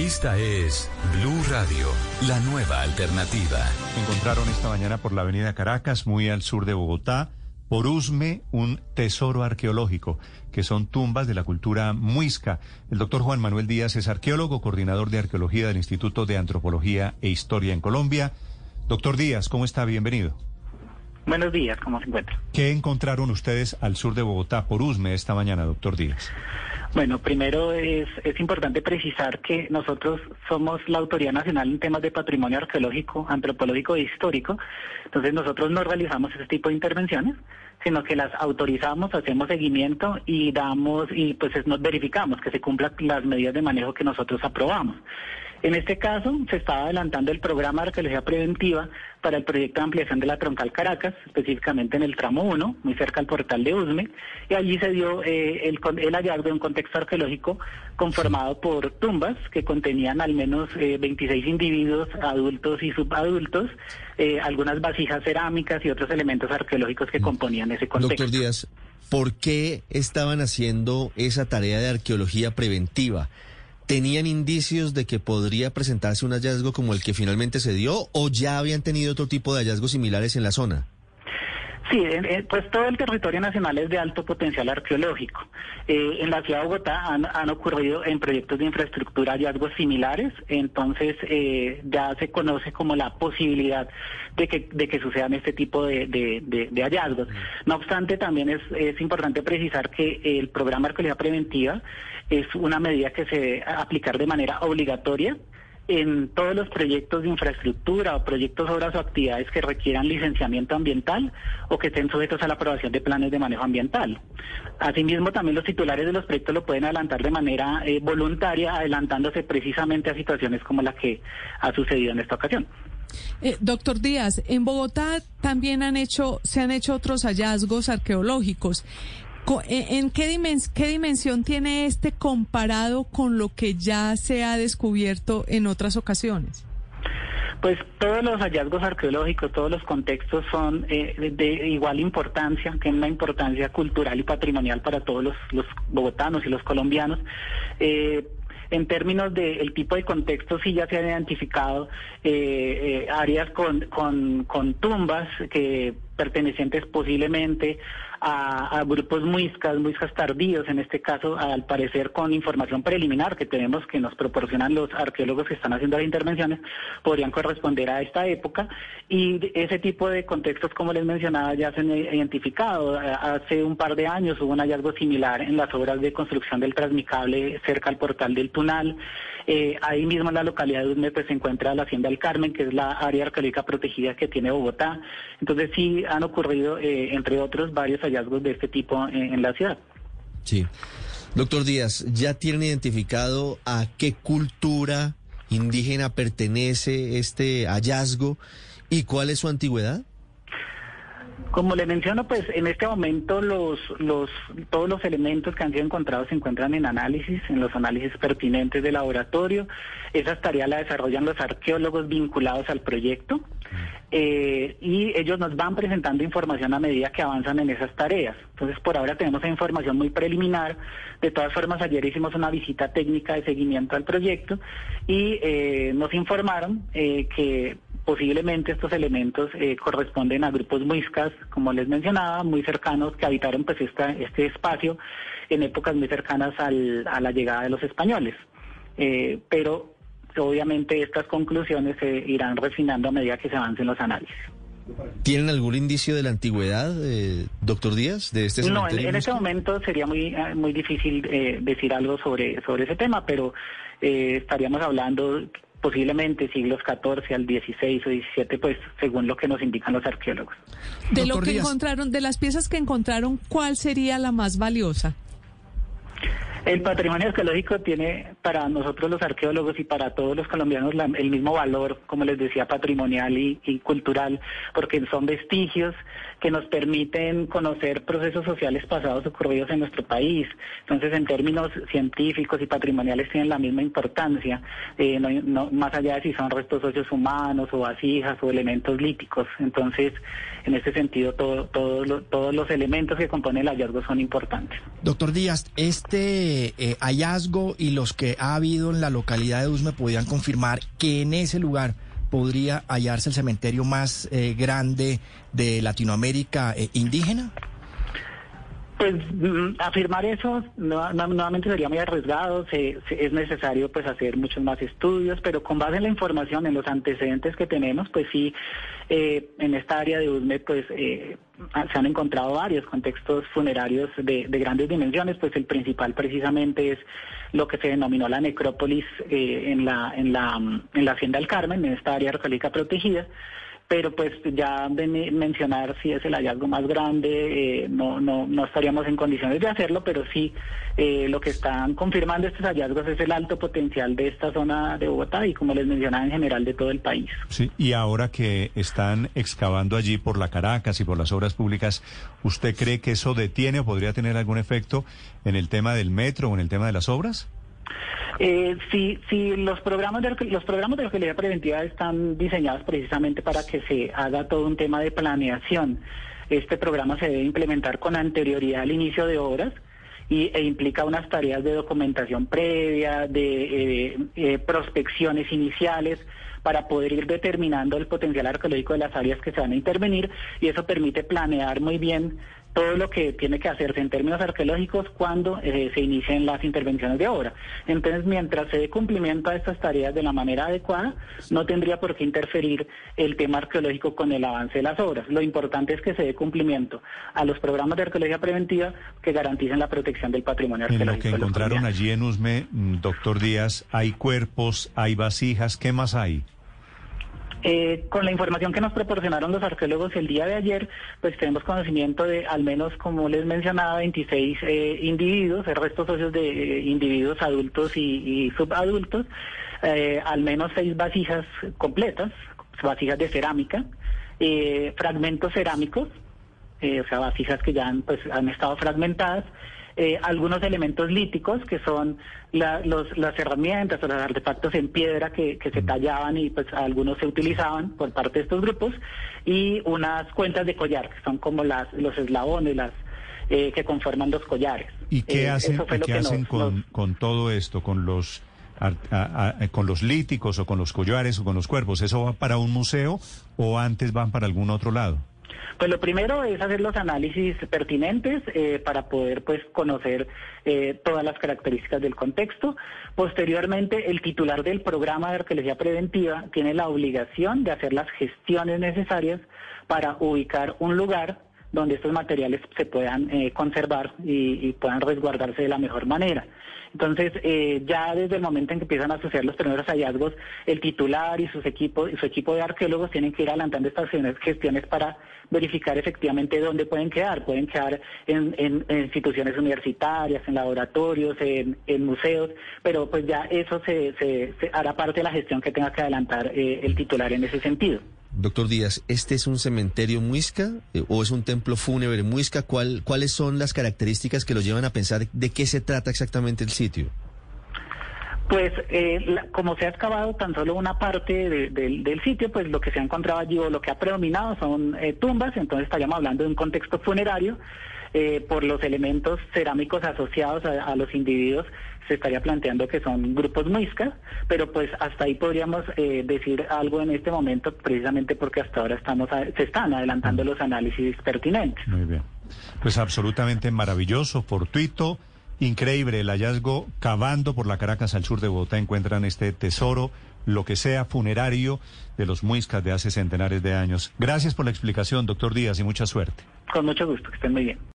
Esta es Blue Radio, la nueva alternativa. Encontraron esta mañana por la avenida Caracas, muy al sur de Bogotá, por Usme, un tesoro arqueológico, que son tumbas de la cultura muisca. El doctor Juan Manuel Díaz es arqueólogo, coordinador de arqueología del Instituto de Antropología e Historia en Colombia. Doctor Díaz, ¿cómo está? Bienvenido. Buenos días, ¿cómo se encuentra? ¿Qué encontraron ustedes al sur de Bogotá por Usme esta mañana, doctor Díaz? Bueno, primero es, es importante precisar que nosotros somos la Autoridad Nacional en temas de patrimonio arqueológico, antropológico e histórico. Entonces nosotros no realizamos ese tipo de intervenciones, sino que las autorizamos, hacemos seguimiento y damos y pues nos verificamos que se cumplan las medidas de manejo que nosotros aprobamos. En este caso, se estaba adelantando el programa de arqueología preventiva para el proyecto de ampliación de la troncal Caracas, específicamente en el tramo 1, muy cerca al portal de Usme, y allí se dio eh, el, el, hallazgo de un contexto arqueológico conformado por tumbas que contenían al menos 26 eh, individuos, adultos y subadultos, eh, algunas vasijas cerámicas y otros elementos arqueológicos que mm. componían ese contexto. Doctor Díaz, ¿por qué estaban haciendo esa tarea de arqueología preventiva? ¿Tenían indicios de que podría presentarse un hallazgo como el que finalmente se dio o ya habían tenido otro tipo de hallazgos similares en la zona? Sí, pues todo el territorio nacional es de alto potencial arqueológico. Eh, en la ciudad de Bogotá han, ocurrido en proyectos de infraestructura hallazgos similares, entonces eh, ya se conoce como la posibilidad de que, de que sucedan este tipo de, hallazgos. No obstante, también es, es importante precisar que el programa de arqueología preventiva es una medida que se debe aplicar de manera obligatoria en todos los proyectos de infraestructura o proyectos, obras o actividades que requieran licenciamiento ambiental o que estén sujetos a la aprobación de planes de manejo ambiental. Asimismo, también los titulares de los proyectos lo pueden adelantar de manera eh, voluntaria, adelantándose precisamente a situaciones como la que ha sucedido en esta ocasión. Eh, doctor Díaz, en Bogotá también han hecho, se han hecho otros hallazgos arqueológicos. Eh, ¿En qué, dimensión tiene este comparado con lo que ya se ha descubierto en otras ocasiones? Pues todos los hallazgos arqueológicos, todos los contextos son eh, de, igual importancia, tienen una importancia cultural y patrimonial para todos los, bogotanos y los colombianos. Eh, en términos del tipo de contexto, sí ya se han identificado eh, áreas con, con, con tumbas que pertenecientes posiblemente a, grupos muiscas, muiscas tardíos, en este caso, al parecer con información preliminar que tenemos que nos proporcionan los arqueólogos que están haciendo las intervenciones, podrían corresponder a esta época. Y ese tipo de contextos, como les mencionaba, ya se han identificado. Hace un par de años hubo un hallazgo similar en las obras de construcción del transmicable cerca al portal del Tunal. Eh, ahí mismo en la localidad de Usme pues, se encuentra la Hacienda del Carmen, que es la área arqueológica protegida que tiene Bogotá. Entonces sí han ocurrido, eh, entre otros, varios de este tipo en, la ciudad. Sí. Doctor Díaz, ¿ya tienen identificado a qué cultura indígena pertenece este hallazgo y cuál es su antigüedad? Como le menciono, pues en este momento los, los, todos los elementos que han sido encontrados se encuentran en análisis, en los análisis pertinentes de laboratorio. Esas tareas las desarrollan los arqueólogos vinculados al proyecto eh, y ellos nos van presentando información a medida que avanzan en esas tareas. Entonces, por ahora tenemos información muy preliminar. De todas formas, ayer hicimos una visita técnica de seguimiento al proyecto y eh, nos informaron eh, que posiblemente estos elementos corresponden a grupos muiscas, como les mencionaba, muy cercanos que habitaron pues esta, este espacio en épocas muy cercanas al, a la llegada de los españoles. pero obviamente estas conclusiones se irán refinando a medida que se avancen los análisis. ¿Tienen algún indicio de la antigüedad, eh, doctor Díaz, de este No, en, este momento sería muy eh, muy difícil eh, decir algo sobre, sobre ese tema, pero estaríamos hablando posiblemente siglos XIV al XVI o XVII, pues según lo que nos indican los arqueólogos. De lo que encontraron, de las piezas que encontraron, ¿cuál sería la más valiosa? El patrimonio arqueológico tiene para nosotros los arqueólogos y para todos los colombianos el mismo valor, como les decía, patrimonial y, cultural, porque son vestigios que nos permiten conocer procesos sociales pasados ocurridos en nuestro país. Entonces, en términos científicos y patrimoniales tienen la misma importancia, eh, no, más allá de si son restos socios humanos o vasijas o elementos líticos. Entonces, en este sentido, todo, todos los elementos que componen el hallazgo son importantes. Doctor Díaz, este eh, eh, hallazgo y los que ha habido en la localidad de Usme podían confirmar que en ese lugar podría hallarse el cementerio más eh, grande de Latinoamérica indígena? Pues mm, afirmar eso nuevamente sería muy arriesgado, es necesario pues hacer muchos más estudios, pero con base en la información, en los antecedentes que tenemos, pues sí, eh, en esta área de USME pues eh, se han encontrado varios contextos funerarios de, grandes dimensiones, pues el principal precisamente es lo que se denominó la necrópolis eh, en, la, en, la, en la Hacienda del Carmen, en esta área arqueológica protegida, pero pues ya mencionar si es el hallazgo más grande, eh, no, no, no estaríamos en condiciones de hacerlo, pero sí eh, lo que están confirmando estos hallazgos es el alto potencial de esta zona de Bogotá y como les mencionaba en general de todo el país. Sí, y ahora que están excavando allí por la Caracas y por las obras públicas, ¿usted cree que eso detiene o podría tener algún efecto en el tema del metro o en el tema de las obras? Eh, si, si los programas de los programas de arqueología preventiva están diseñados precisamente para que se haga todo un tema de planeación. Este programa se debe implementar con anterioridad al inicio de obras y, e implica unas tareas de documentación previa, de eh, eh, prospecciones iniciales para poder ir determinando el potencial arqueológico de las áreas que se van a intervenir y eso permite planear muy bien todo lo que tiene que hacerse en términos arqueológicos cuando eh, se inicien las intervenciones de obra. Entonces, mientras se dé cumplimiento a estas tareas de la manera adecuada, no tendría por qué interferir el tema arqueológico con el avance de las obras. Lo importante es que se dé cumplimiento a los programas de arqueología preventiva que garanticen la protección del patrimonio arqueológico. En lo que encontraron allí en Usme, mm, doctor Díaz, hay cuerpos, hay vasijas, ¿qué más hay? Eh, con la información que nos proporcionaron los arqueólogos el día de ayer, pues tenemos conocimiento de al menos, como les mencionaba, 26 eh, individuos, restos socios de eh, individuos adultos y, subadultos, al menos seis vasijas completas, vasijas de cerámica, fragmentos cerámicos, o sea, vasijas que ya han, pues, han estado fragmentadas, eh, algunos elementos líticos que son los, las herramientas o los artefactos en piedra que, se tallaban y pues algunos se utilizaban por parte de estos grupos y unas cuentas de collar que son como las los eslabones las eh, que conforman los collares. ¿Y qué eh, hacen, ¿qué hacen con, con todo esto, con los con los líticos o con los collares o con los cuerpos? ¿Eso va para un museo o antes van para algún otro lado? Pues lo primero es hacer los análisis pertinentes eh, para poder pues conocer eh, todas las características del contexto. Posteriormente, el titular del programa de arqueología preventiva tiene la obligación de hacer las gestiones necesarias para ubicar un lugar donde estos materiales se puedan eh, conservar y, puedan resguardarse de la mejor manera. Entonces, eh, ya desde el momento en que empiezan a suceder los primeros hallazgos, el titular y sus equipos, su equipo de arqueólogos tienen que ir adelantando estas gestiones para verificar efectivamente dónde pueden quedar. Pueden quedar en, instituciones universitarias, en laboratorios, en, museos, pero pues ya eso se, hará parte de la gestión que tenga que adelantar eh, el titular en ese sentido. Doctor Díaz, ¿este es un cementerio muisca eh, o es un templo fúnebre muisca? ¿Cuál, ¿Cuáles son las características que lo llevan a pensar de qué se trata exactamente el sitio? Pues eh, como se ha excavado tan solo una parte del sitio, pues lo que se ha encontrado allí o lo que ha predominado son eh, tumbas, entonces estaríamos hablando de un contexto funerario eh, por los elementos cerámicos asociados a, los individuos se estaría planteando que son grupos muiscas, pero pues hasta ahí podríamos eh, decir algo en este momento, precisamente porque hasta ahora estamos se están adelantando los análisis pertinentes. Muy bien. Pues absolutamente maravilloso, fortuito, increíble el hallazgo cavando por la Caracas al sur de Bogotá encuentran este tesoro, lo que sea funerario de los muiscas de hace centenares de años. Gracias por la explicación, doctor Díaz, y mucha suerte. Con mucho gusto, que estén muy bien.